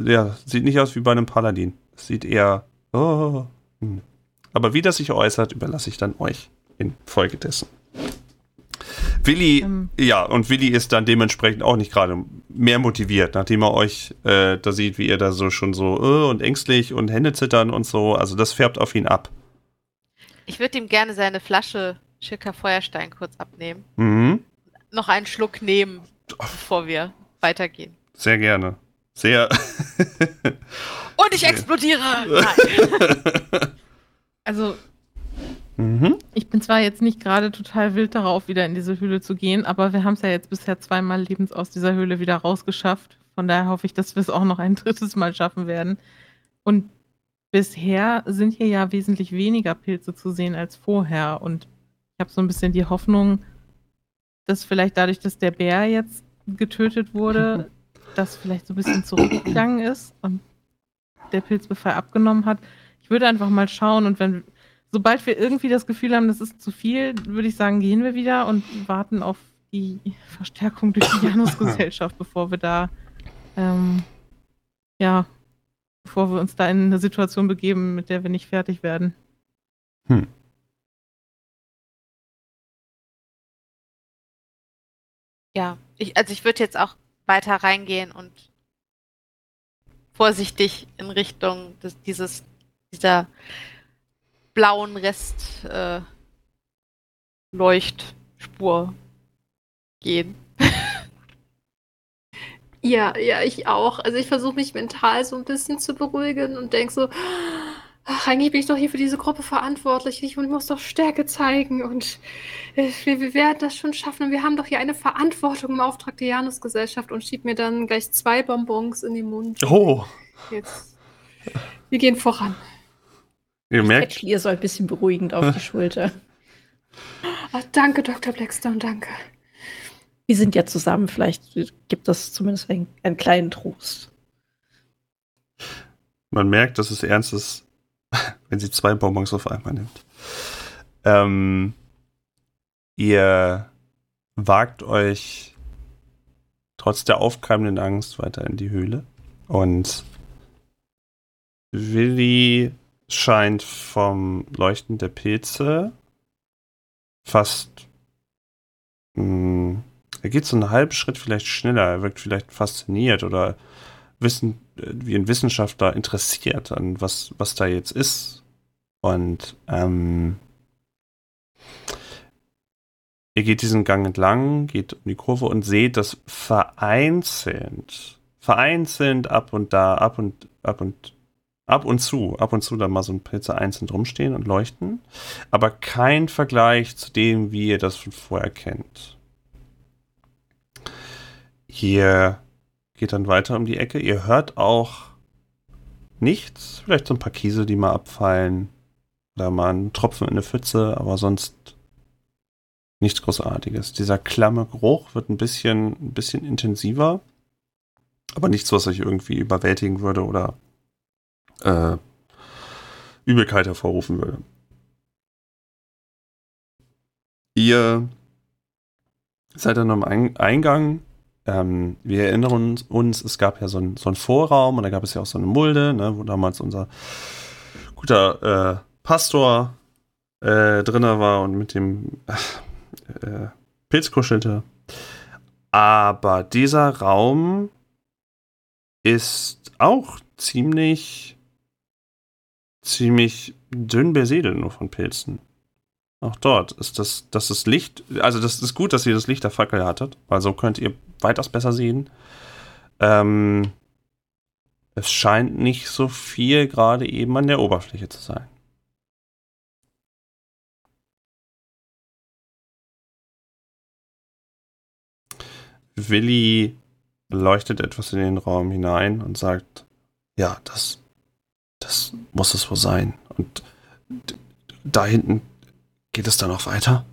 ja, sieht nicht aus wie bei einem Paladin. Sieht eher. Oh, hm. Aber wie das sich äußert, überlasse ich dann euch. Infolgedessen. Willi, Ähm. ja, und Willi ist dann dementsprechend auch nicht gerade mehr motiviert, nachdem er euch äh, da sieht, wie ihr da so schon so äh, und ängstlich und Hände zittern und so. Also das färbt auf ihn ab. Ich würde ihm gerne seine Flasche Schirker Feuerstein kurz abnehmen. Mhm. Noch einen Schluck nehmen, bevor wir weitergehen. Sehr gerne. Sehr. Und ich explodiere! Nein. Also, mhm. ich bin zwar jetzt nicht gerade total wild darauf, wieder in diese Höhle zu gehen, aber wir haben es ja jetzt bisher zweimal lebens aus dieser Höhle wieder rausgeschafft. Von daher hoffe ich, dass wir es auch noch ein drittes Mal schaffen werden. Und bisher sind hier ja wesentlich weniger Pilze zu sehen als vorher. Und ich habe so ein bisschen die Hoffnung, dass vielleicht dadurch, dass der Bär jetzt getötet wurde, das vielleicht so ein bisschen zurückgegangen ist und der Pilzbefall abgenommen hat. Ich würde einfach mal schauen und wenn, sobald wir irgendwie das Gefühl haben, das ist zu viel, würde ich sagen, gehen wir wieder und warten auf die Verstärkung durch die Janusgesellschaft, bevor wir da, ähm, ja, bevor wir uns da in eine Situation begeben, mit der wir nicht fertig werden. Ja, ich, also ich würde jetzt auch weiter reingehen und vorsichtig in Richtung des, dieses, dieser blauen Rest äh, Leuchtspur gehen. Ja, ja, ich auch. Also ich versuche mich mental so ein bisschen zu beruhigen und denke so, ach, eigentlich bin ich doch hier für diese Gruppe verantwortlich. Ich muss doch Stärke zeigen und äh, wir, wir werden das schon schaffen. Und wir haben doch hier eine Verantwortung im Auftrag der Janusgesellschaft und schiebt mir dann gleich zwei Bonbons in den Mund. Oh, Jetzt. Wir gehen voran. Ihr merkt, Patchley ihr so ein bisschen beruhigend auf die Schulter. Ah, danke, Dr. Blackstone, danke. Wir sind ja zusammen, vielleicht gibt das zumindest einen, einen kleinen Trost. man merkt, dass es ernst ist, wenn sie zwei Bonbons auf einmal nimmt. Ähm, ihr wagt euch trotz der aufkeimenden Angst weiter in die Höhle und Willi scheint vom Leuchten der Pilze fast mh, er geht so einen halben Schritt vielleicht schneller, er wirkt vielleicht fasziniert oder wissen, wie ein Wissenschaftler interessiert an was, was da jetzt ist. Und ähm, ihr geht diesen Gang entlang, geht um die Kurve und seht, dass vereinzelt, vereinzelt ab und da, ab und ab und ab und zu, ab und zu da mal so ein Pilze einzeln rumstehen und leuchten, aber kein Vergleich zu dem, wie ihr das von vorher kennt. Hier geht dann weiter um die Ecke. Ihr hört auch nichts. Vielleicht so ein paar Kiesel, die mal abfallen. Oder mal ein Tropfen in eine Pfütze, aber sonst nichts Großartiges. Dieser klamme Geruch wird ein bisschen, ein bisschen intensiver. Aber nichts, was euch irgendwie überwältigen würde oder äh, Übelkeit hervorrufen würde. Ihr seid dann am Ein- Eingang ähm, wir erinnern uns, es gab ja so einen so Vorraum und da gab es ja auch so eine Mulde, ne, wo damals unser guter äh, Pastor äh, drin war und mit dem äh, Pilz kuschelte. Aber dieser Raum ist auch ziemlich, ziemlich dünn besiedelt nur von Pilzen. Auch dort ist das, das ist Licht, also das ist gut, dass ihr das Licht der Fackel hattet, weil so könnt ihr weitaus besser sehen. Ähm, es scheint nicht so viel gerade eben an der Oberfläche zu sein. Willi leuchtet etwas in den Raum hinein und sagt, ja, das, das muss es wohl sein. Und da hinten geht es dann noch weiter.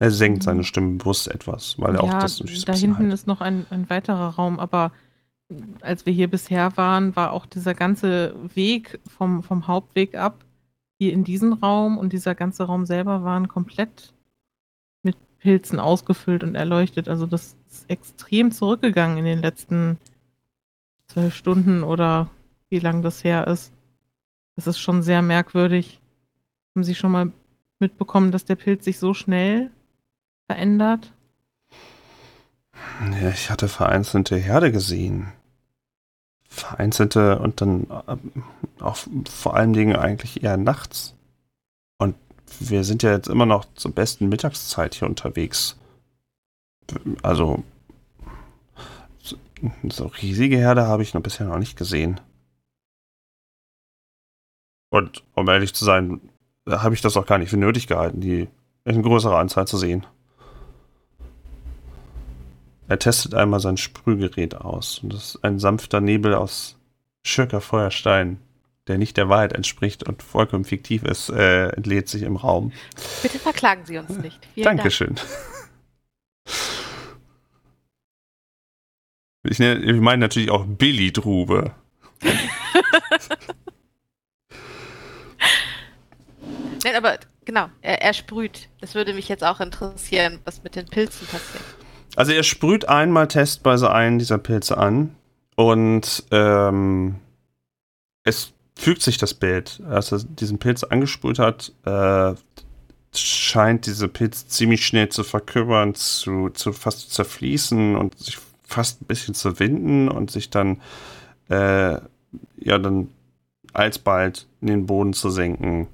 Er senkt seine Stimme bewusst etwas, weil er auch ja, das natürlich so da hinten halt- ist noch ein, ein weiterer Raum, aber als wir hier bisher waren, war auch dieser ganze Weg vom, vom Hauptweg ab hier in diesen Raum und dieser ganze Raum selber waren komplett mit Pilzen ausgefüllt und erleuchtet. Also das ist extrem zurückgegangen in den letzten zwölf Stunden oder wie lang das her ist. Das ist schon sehr merkwürdig. Haben Sie schon mal mitbekommen, dass der Pilz sich so schnell verändert? Ja, ich hatte vereinzelte Herde gesehen. Vereinzelte und dann ähm, auch vor allen Dingen eigentlich eher nachts. Und wir sind ja jetzt immer noch zur besten Mittagszeit hier unterwegs. Also so, so riesige Herde habe ich noch bisher noch nicht gesehen. Und um ehrlich zu sein, habe ich das auch gar nicht für nötig gehalten, die in größerer Anzahl zu sehen. Er testet einmal sein Sprühgerät aus. Und das ist ein sanfter Nebel aus Schirker Feuerstein, der nicht der Wahrheit entspricht und vollkommen fiktiv ist, äh, entlädt sich im Raum. Bitte verklagen Sie uns nicht. Vielen Dankeschön. Ich, nenne, ich meine natürlich auch Billy Drube. Nein, aber genau, er, er sprüht. Das würde mich jetzt auch interessieren, was mit den Pilzen passiert. Also er sprüht einmal testweise einen dieser Pilze an und ähm, es fügt sich das Bild. Als er diesen Pilz angesprüht hat, äh, scheint dieser Pilz ziemlich schnell zu verkümmern, zu, zu fast zu zerfließen und sich fast ein bisschen zu winden und sich dann äh, ja dann alsbald in den Boden zu senken.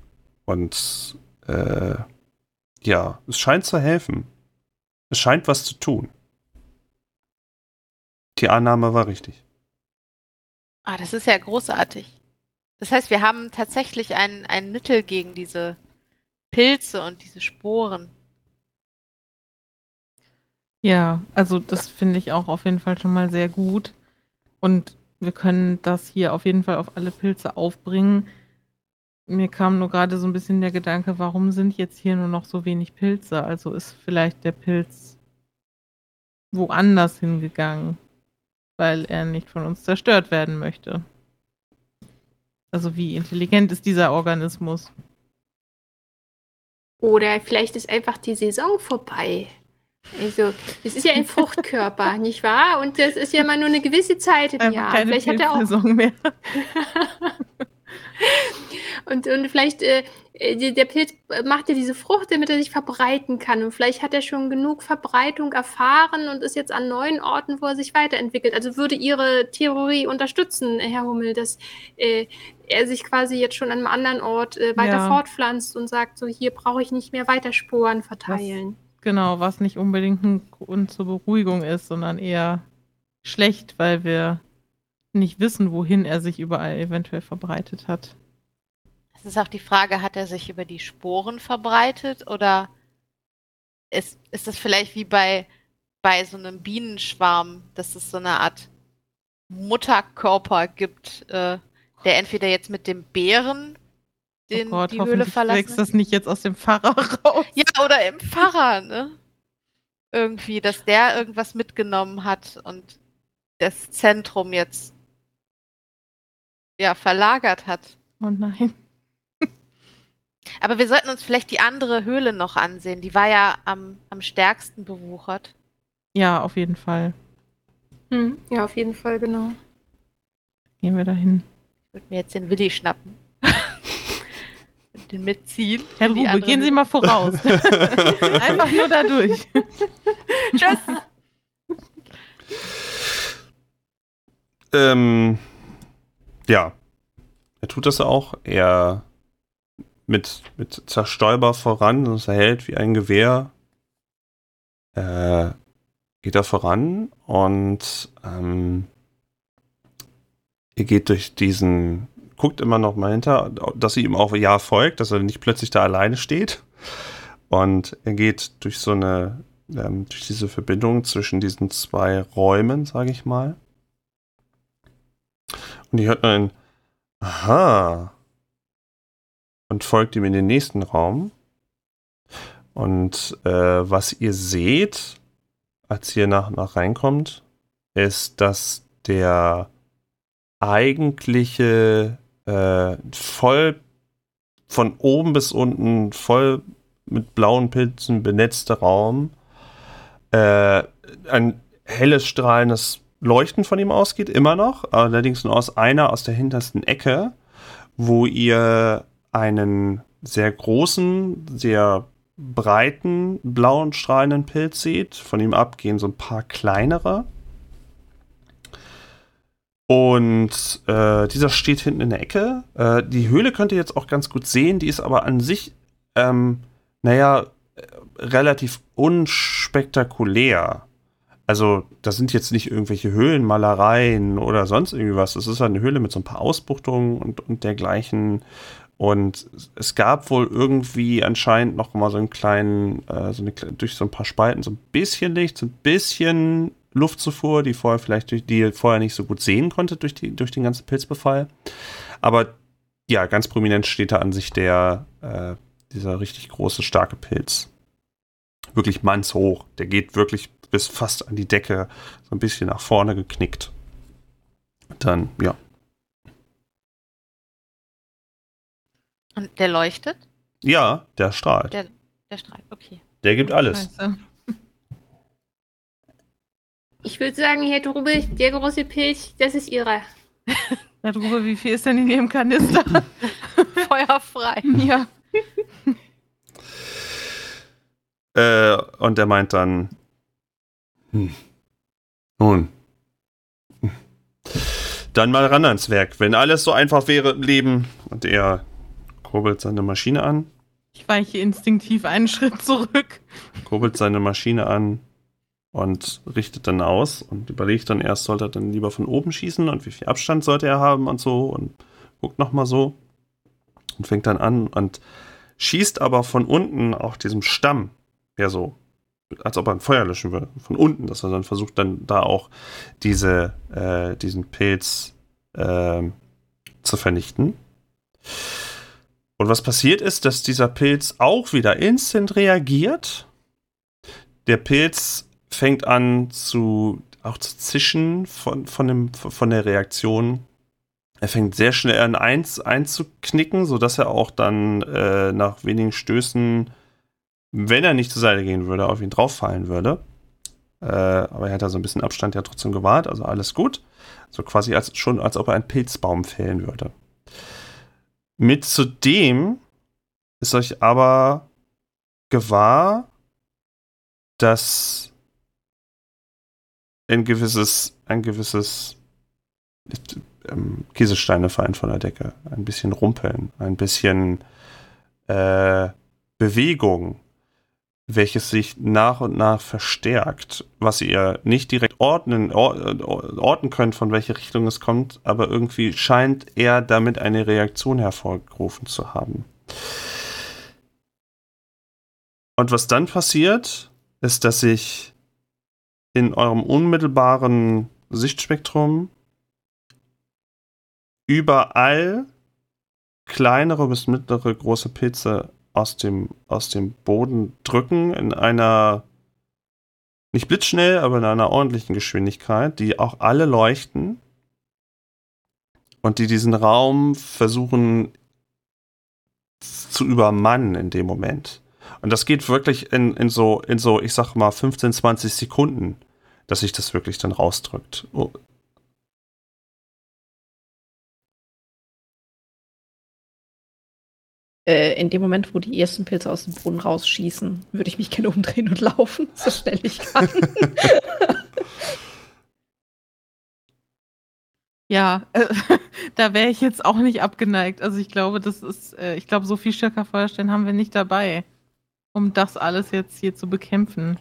Und äh, ja, es scheint zu helfen. Es scheint was zu tun. Die Annahme war richtig. Ah, das ist ja großartig. Das heißt, wir haben tatsächlich ein, ein Mittel gegen diese Pilze und diese Sporen. Ja, also das finde ich auch auf jeden Fall schon mal sehr gut. Und wir können das hier auf jeden Fall auf alle Pilze aufbringen. Mir kam nur gerade so ein bisschen der Gedanke, warum sind jetzt hier nur noch so wenig Pilze? Also ist vielleicht der Pilz woanders hingegangen, weil er nicht von uns zerstört werden möchte. Also wie intelligent ist dieser Organismus? Oder vielleicht ist einfach die Saison vorbei. Also, es ist ja ein Fruchtkörper, nicht wahr? Und das ist ja immer nur eine gewisse Zeit im Einfach Jahr. keine Vielleicht hat er auch mehr. Und, und vielleicht, äh, der Pilz macht ja diese Frucht, damit er sich verbreiten kann. Und vielleicht hat er schon genug Verbreitung erfahren und ist jetzt an neuen Orten, wo er sich weiterentwickelt. Also würde Ihre Theorie unterstützen, Herr Hummel, dass äh, er sich quasi jetzt schon an einem anderen Ort äh, weiter Ja. fortpflanzt und sagt, so hier brauche ich nicht mehr weiter Sporen verteilen. Genau, was nicht unbedingt ein Grund zur Beruhigung ist, sondern eher schlecht, weil wir nicht wissen, wohin er sich überall eventuell verbreitet hat. Es ist auch die Frage, hat er sich über die Sporen verbreitet oder ist, ist das vielleicht wie bei, bei so einem Bienenschwarm, dass es so eine Art Mutterkörper gibt, äh, der entweder jetzt mit dem Bären den, oh Gott, die Höhle verlassen wächst das nicht jetzt aus dem Pfarrer raus. Ja, oder im Pfarrer, ne? Irgendwie, dass der irgendwas mitgenommen hat und das Zentrum jetzt ja verlagert hat. Oh nein. Aber wir sollten uns vielleicht die andere Höhle noch ansehen. Die war ja am, am stärksten bewuchert. Ja, auf jeden Fall. Hm, ja, auf jeden Fall, genau. Gehen wir dahin. Ich würde mir jetzt den Willi schnappen. Und den mitziehen. Herr Rube, andere gehen Sie mal voraus. Einfach nur da durch. Tschüss. Ähm, ja. Er tut das auch. Er mit, mit Zerstäuber voran, das erhält wie ein Gewehr. Äh, geht er voran und ähm, er geht durch diesen, guckt immer noch mal hinter, dass sie ihm auch ja folgt, dass er nicht plötzlich da alleine steht. Und er geht durch so eine, ähm, durch diese Verbindung zwischen diesen zwei Räumen, sage ich mal. Und die hört ein Aha. Und folgt ihm in den nächsten Raum. Und äh, was ihr seht, als ihr nach, nach reinkommt, ist, dass der eigentliche äh, voll von oben bis unten voll mit blauen Pilzen benetzte Raum äh, ein helles strahlendes Leuchten von ihm ausgeht, immer noch, allerdings nur aus einer aus der hintersten Ecke, wo ihr einen sehr großen, sehr breiten, blauen, strahlenden Pilz seht. Von ihm ab gehen so ein paar kleinere. Und äh, dieser steht hinten in der Ecke. Äh, die Höhle könnt ihr jetzt auch ganz gut sehen. Die ist aber an sich, ähm, naja, äh, relativ unspektakulär. Also, da sind jetzt nicht irgendwelche Höhlenmalereien oder sonst irgendwie was. Es ist halt eine Höhle mit so ein paar Ausbuchtungen und, und dergleichen. Und es gab wohl irgendwie anscheinend noch mal so einen kleinen, äh, so eine, durch so ein paar Spalten so ein bisschen Licht, so ein bisschen Luftzufuhr, die vorher vielleicht durch, die vorher nicht so gut sehen konnte durch, die, durch den ganzen Pilzbefall. Aber ja, ganz prominent steht da an sich der, äh, dieser richtig große, starke Pilz. Wirklich mannshoch. Der geht wirklich bis fast an die Decke, so ein bisschen nach vorne geknickt. Dann, ja. Und der leuchtet? Ja, der strahlt. Der, der strahlt, okay. Der gibt alles. Scheiße. Ich würde sagen, Herr Drube, der große Pilz, das ist Ihrer. Herr Drube, wie viel ist denn in Ihrem Kanister? Feuerfrei. ja. Äh, und er meint dann, hm. nun, hm. dann mal ran ans Werk. Wenn alles so einfach wäre im Leben. Und er kurbelt seine Maschine an, Ich weiche instinktiv einen Schritt zurück. kurbelt seine Maschine an und richtet dann aus und überlegt dann erst, sollte er dann lieber von oben schießen und wie viel Abstand sollte er haben und so und guckt nochmal so und fängt dann an und schießt aber von unten auf diesem Stamm, ja so, als ob er ein Feuer löschen würde, von unten, dass er dann versucht dann da auch diese, äh, diesen Pilz ähm, zu vernichten. Und was passiert ist, dass dieser Pilz auch wieder instant reagiert. Der Pilz fängt an zu auch zu zischen von, von, dem, von der Reaktion. Er fängt sehr schnell an einzuknicken, sodass er auch dann äh, nach wenigen Stößen, wenn er nicht zur Seite gehen würde, auf ihn drauffallen würde. Äh, aber er hat da so ein bisschen Abstand ja trotzdem gewahrt, also alles gut. So quasi als, schon, als ob er einen Pilzbaum fällen würde. Mit zudem ist euch aber gewahr, dass ein gewisses, ein gewisses ähm, Kieselsteine fallen von der Decke, ein bisschen rumpeln, ein bisschen äh, Bewegung, welches sich nach und nach verstärkt, was ihr nicht direkt ordnen, or, orten könnt, von welche Richtung es kommt, aber irgendwie scheint er damit eine Reaktion hervorgerufen zu haben. Und was dann passiert, ist, dass sich in eurem unmittelbaren Sichtspektrum überall kleinere bis mittlere große Pilze aus dem, aus dem Boden drücken in einer nicht blitzschnell, aber in einer ordentlichen Geschwindigkeit, die auch alle leuchten und die diesen Raum versuchen zu übermannen in dem Moment. Und das geht wirklich in, in so, in so, ich sag mal, 15, 20 Sekunden, dass sich das wirklich dann rausdrückt. Äh, in dem Moment, wo die ersten Pilze aus dem Boden rausschießen, würde ich mich gerne umdrehen und laufen, so schnell ich kann. Ja, äh, da wäre ich jetzt auch nicht abgeneigt. Also ich glaube, das ist, äh, ich glaube, so viel stärker Feuerstellen haben wir nicht dabei, um das alles jetzt hier zu bekämpfen.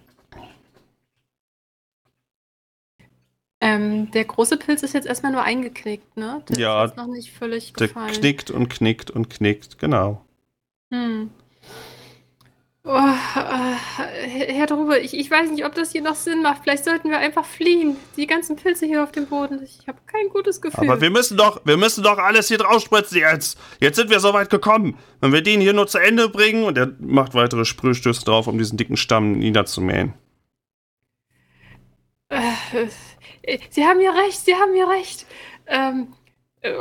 Ähm, der große Pilz ist jetzt erstmal nur eingeknickt, ne? Der Ja, ist jetzt noch nicht völlig der gefallen. knickt und knickt und knickt, genau. Hm. Oh, äh, Herr Drube, ich, ich weiß nicht, ob das hier noch Sinn macht. Vielleicht sollten wir einfach fliehen. Die ganzen Pilze hier auf dem Boden. Ich habe kein gutes Gefühl. Aber wir müssen doch, wir müssen doch alles hier drauf spritzen jetzt. Jetzt sind wir so weit gekommen. Wenn wir den hier nur zu Ende bringen und er macht weitere Sprühstöße drauf, um diesen dicken Stamm niederzumähen. Äh, äh, Sie haben ja recht, Sie haben ja recht. Ähm, äh,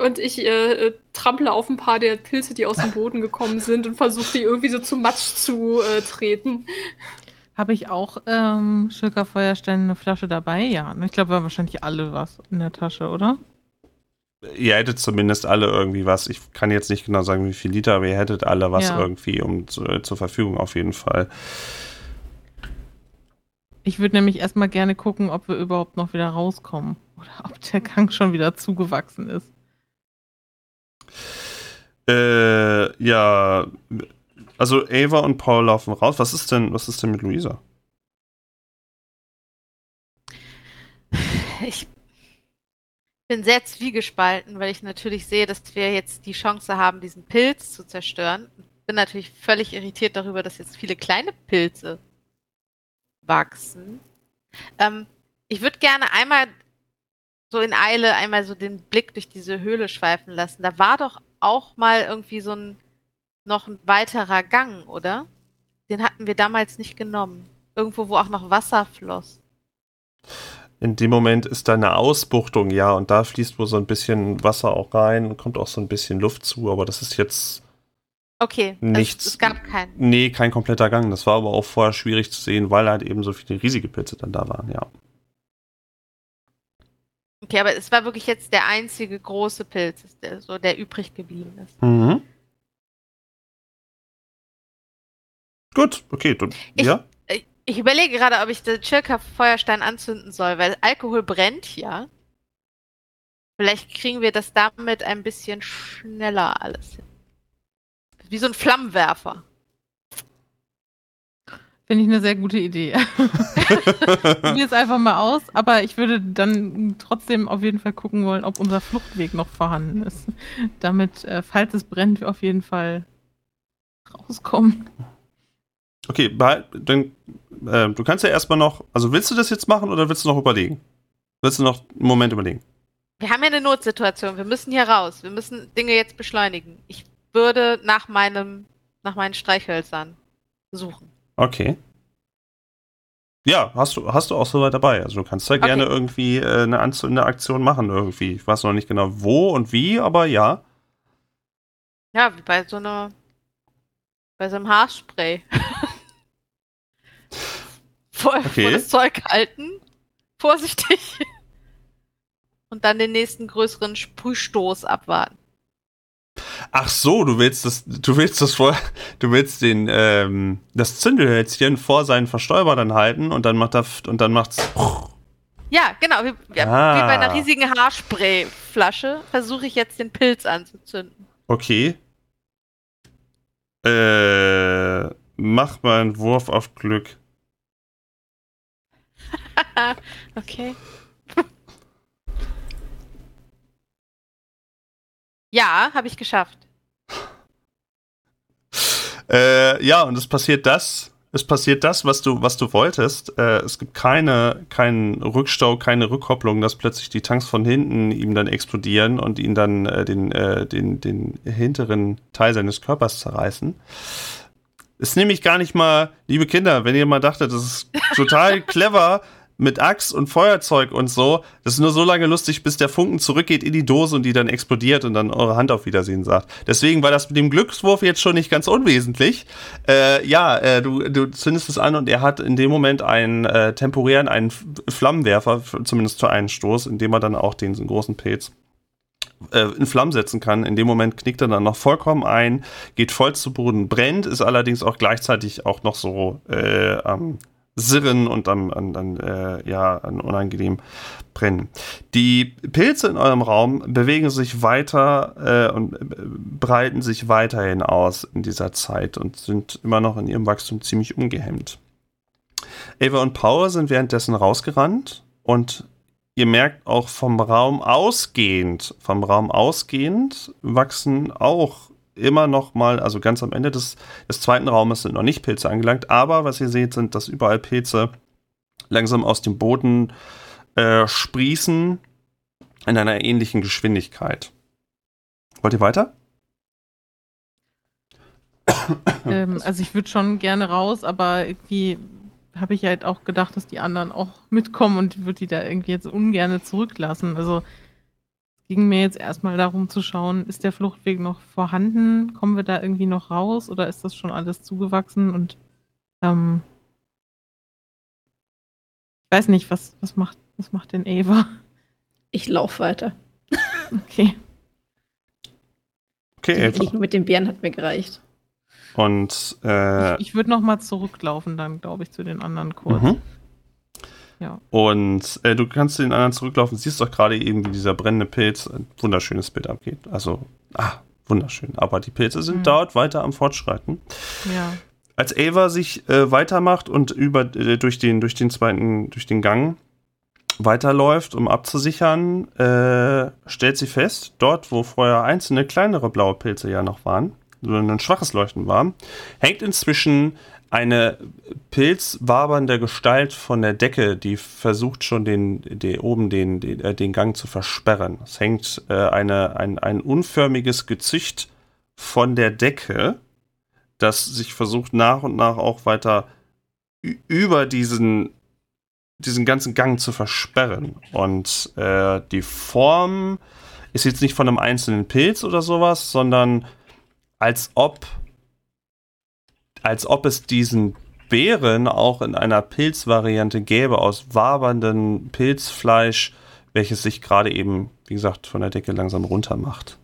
und ich äh, äh, trample auf ein paar der Pilze, die aus dem Boden gekommen sind und versuche die irgendwie so zu Matsch zu äh, treten. Habe ich auch ähm, Schilker Feuerstellen eine Flasche dabei? Ja, ich glaube, wir haben wahrscheinlich alle was in der Tasche, oder? ihr hättet zumindest alle irgendwie was. Ich kann jetzt nicht genau sagen, wie viel Liter, aber ihr hättet alle was Ja. irgendwie um zu, zur Verfügung auf jeden Fall. Ich würde nämlich erstmal gerne gucken, ob wir überhaupt noch wieder rauskommen. Oder ob der Gang schon wieder zugewachsen ist. Äh, ja, also Ava und Paul laufen raus. Was ist denn, was ist denn mit Luisa? Ich bin sehr zwiegespalten, weil ich natürlich sehe, dass wir jetzt die Chance haben, diesen Pilz zu zerstören. Bin natürlich völlig irritiert darüber, dass jetzt viele kleine Pilze wachsen. Ähm, ich würde gerne einmal so in Eile einmal so den Blick durch diese Höhle schweifen lassen. Da war doch auch mal irgendwie so ein noch ein weiterer Gang, oder? Den hatten wir damals nicht genommen. Irgendwo, wo auch noch Wasser floss. In dem Moment ist da eine Ausbuchtung, ja, und da fließt wohl so ein bisschen Wasser auch rein und kommt auch so ein bisschen Luft zu, aber das ist jetzt, Okay, Nichts. Es, es gab keinen. nee, kein kompletter Gang. Das war aber auch vorher schwierig zu sehen, weil halt eben so viele riesige Pilze dann da waren, ja. Okay, aber es war wirklich jetzt der einzige große Pilz, der, so der übrig geblieben ist. Mhm. Gut, okay, dann, Ich- ja. Ich, überlege gerade, ob ich den Chilka Feuerstein anzünden soll, weil Alkohol brennt ja. Vielleicht kriegen wir das damit ein bisschen schneller alles hin. Wie so ein Flammenwerfer. Finde ich eine sehr gute Idee. Probier es einfach mal aus, aber ich würde dann trotzdem auf jeden Fall gucken wollen, ob unser Fluchtweg noch vorhanden ist. Damit, äh, falls es brennt, wir auf jeden Fall rauskommen. Okay, behalt, dann, äh, du kannst ja erstmal noch, also willst du das jetzt machen oder willst du noch überlegen? Willst du noch einen Moment überlegen? Wir haben ja eine Notsituation. Wir müssen hier raus. Wir müssen Dinge jetzt beschleunigen. Ich würde nach meinem, nach meinen Streichhölzern suchen. Okay. Ja, hast du, hast du auch soweit dabei. Also du kannst da gerne irgendwie äh, eine, Anz eine Aktion machen irgendwie. Ich weiß noch nicht genau wo und wie, aber ja. Ja, wie bei so einer, bei so einem Haarspray. vor, Okay. vor das Zeug halten. Vorsichtig. Und dann den nächsten größeren Sprühstoß abwarten. Ach so, du willst das, du willst das vor, du willst den, ähm, das Zündelhölzchen vor seinen Verstäuber dann halten und dann macht er, und dann macht's. Ja, genau. Wie, ja, Ah. wie bei einer riesigen Haarsprayflasche versuche ich jetzt den Pilz anzuzünden. Okay. Äh, mach mal einen Wurf auf Glück. okay. Ja, habe ich geschafft. Äh, ja, und es passiert das. Es passiert das, was du, was du wolltest. Äh, es gibt keine, keinen Rückstau, keine Rückkopplung, dass plötzlich die Tanks von hinten ihm dann explodieren und ihn dann äh, den, äh, den, den hinteren Teil seines Körpers zerreißen. Ist nämlich gar nicht mal, liebe Kinder, wenn ihr mal dachtet, das ist total clever mit Axt und Feuerzeug und so, das ist nur so lange lustig, bis der Funken zurückgeht in die Dose und die dann explodiert und dann eure Hand auf Wiedersehen sagt. Deswegen war das mit dem Glückswurf jetzt schon nicht ganz unwesentlich. Äh, ja, äh, du, du zündest es an und er hat in dem Moment einen äh, temporären, einen Flammenwerfer, zumindest für einen Stoß, indem er dann auch den einen großen Pilz äh, in Flammen setzen kann. In dem Moment knickt er dann noch vollkommen ein, geht voll zu Boden, brennt, ist allerdings auch gleichzeitig auch noch so äh, am Sirren und am, an, an, äh, ja, an unangenehm brennen. Die Pilze in eurem Raum bewegen sich weiter äh, und äh, breiten sich weiterhin aus in dieser Zeit und sind immer noch in ihrem Wachstum ziemlich ungehemmt. Ava und Paul sind währenddessen rausgerannt und ihr merkt auch vom Raum ausgehend, vom Raum ausgehend wachsen auch immer noch mal, also ganz am Ende des, des zweiten Raumes sind noch nicht Pilze angelangt, aber was ihr seht, sind, dass überall Pilze langsam aus dem Boden äh, sprießen in einer ähnlichen Geschwindigkeit. Wollt ihr weiter? Ähm, also ich würde schon gerne raus, aber irgendwie habe ich halt auch gedacht, dass die anderen auch mitkommen und würde die da irgendwie jetzt ungern zurücklassen. Also ging mir jetzt erstmal darum zu schauen, ist der Fluchtweg noch vorhanden? Kommen wir da irgendwie noch raus oder ist das schon alles zugewachsen? Und ähm, ich weiß nicht, was, was macht, was macht denn Ava? Ich laufe weiter. Okay. Okay, Eva. Nicht nur mit den Bären hat mir gereicht. Und äh, Ich, ich würde noch mal zurücklaufen, dann glaube ich, zu den anderen kurz. Mhm. Ja. Und äh, du kannst zu den anderen zurücklaufen, siehst doch gerade eben, wie dieser brennende Pilz ein wunderschönes Bild abgeht. Also, ah, wunderschön. Aber die Pilze sind Mhm. dort weiter am Fortschreiten. Ja. Als Ava sich äh, weitermacht und über, äh, durch, den, durch den zweiten, durch den Gang weiterläuft, um abzusichern, äh, stellt sie fest, dort, wo vorher einzelne kleinere blaue Pilze ja noch waren, so ein schwaches Leuchten war, hängt inzwischen eine pilzwabernde Gestalt von der Decke, die versucht schon den, den oben den, den, äh, den Gang zu versperren. Es hängt äh, eine, ein, ein unförmiges Gezücht von der Decke, das sich versucht nach und nach auch weiter über diesen, diesen ganzen Gang zu versperren. Und äh, die Form ist jetzt nicht von einem einzelnen Pilz oder sowas, sondern als ob als ob es diesen Beeren auch in einer Pilzvariante gäbe aus waberndem Pilzfleisch, welches sich gerade eben, wie gesagt, von der Decke langsam runter macht.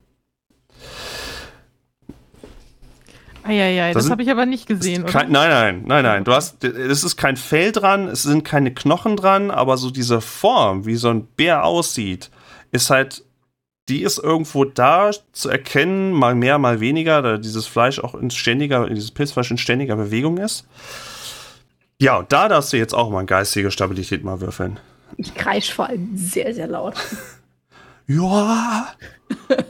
Eieiei, Das das, habe ich aber nicht gesehen, kein, nein, nein, nein, nein. Du hast, es ist kein Fell dran, es sind keine Knochen dran, aber so diese Form, wie so ein Bär aussieht, ist halt, die ist irgendwo da zu erkennen, mal mehr, mal weniger, da dieses Fleisch auch in ständiger, dieses Pilzfleisch in ständiger Bewegung ist. Ja, und da darfst du jetzt auch mal geistige Stabilität mal würfeln. Ich kreisch vor allem sehr, sehr laut. Ja.